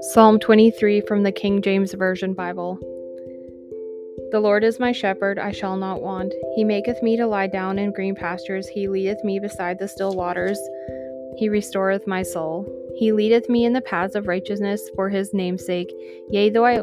Psalm 23 from the King James Version Bible. The Lord is my shepherd, I shall not want. He maketh me to lie down in green pastures, He leadeth me beside the still waters. He restoreth my soul. He leadeth me in the paths of righteousness for his name's sake. Yea, though I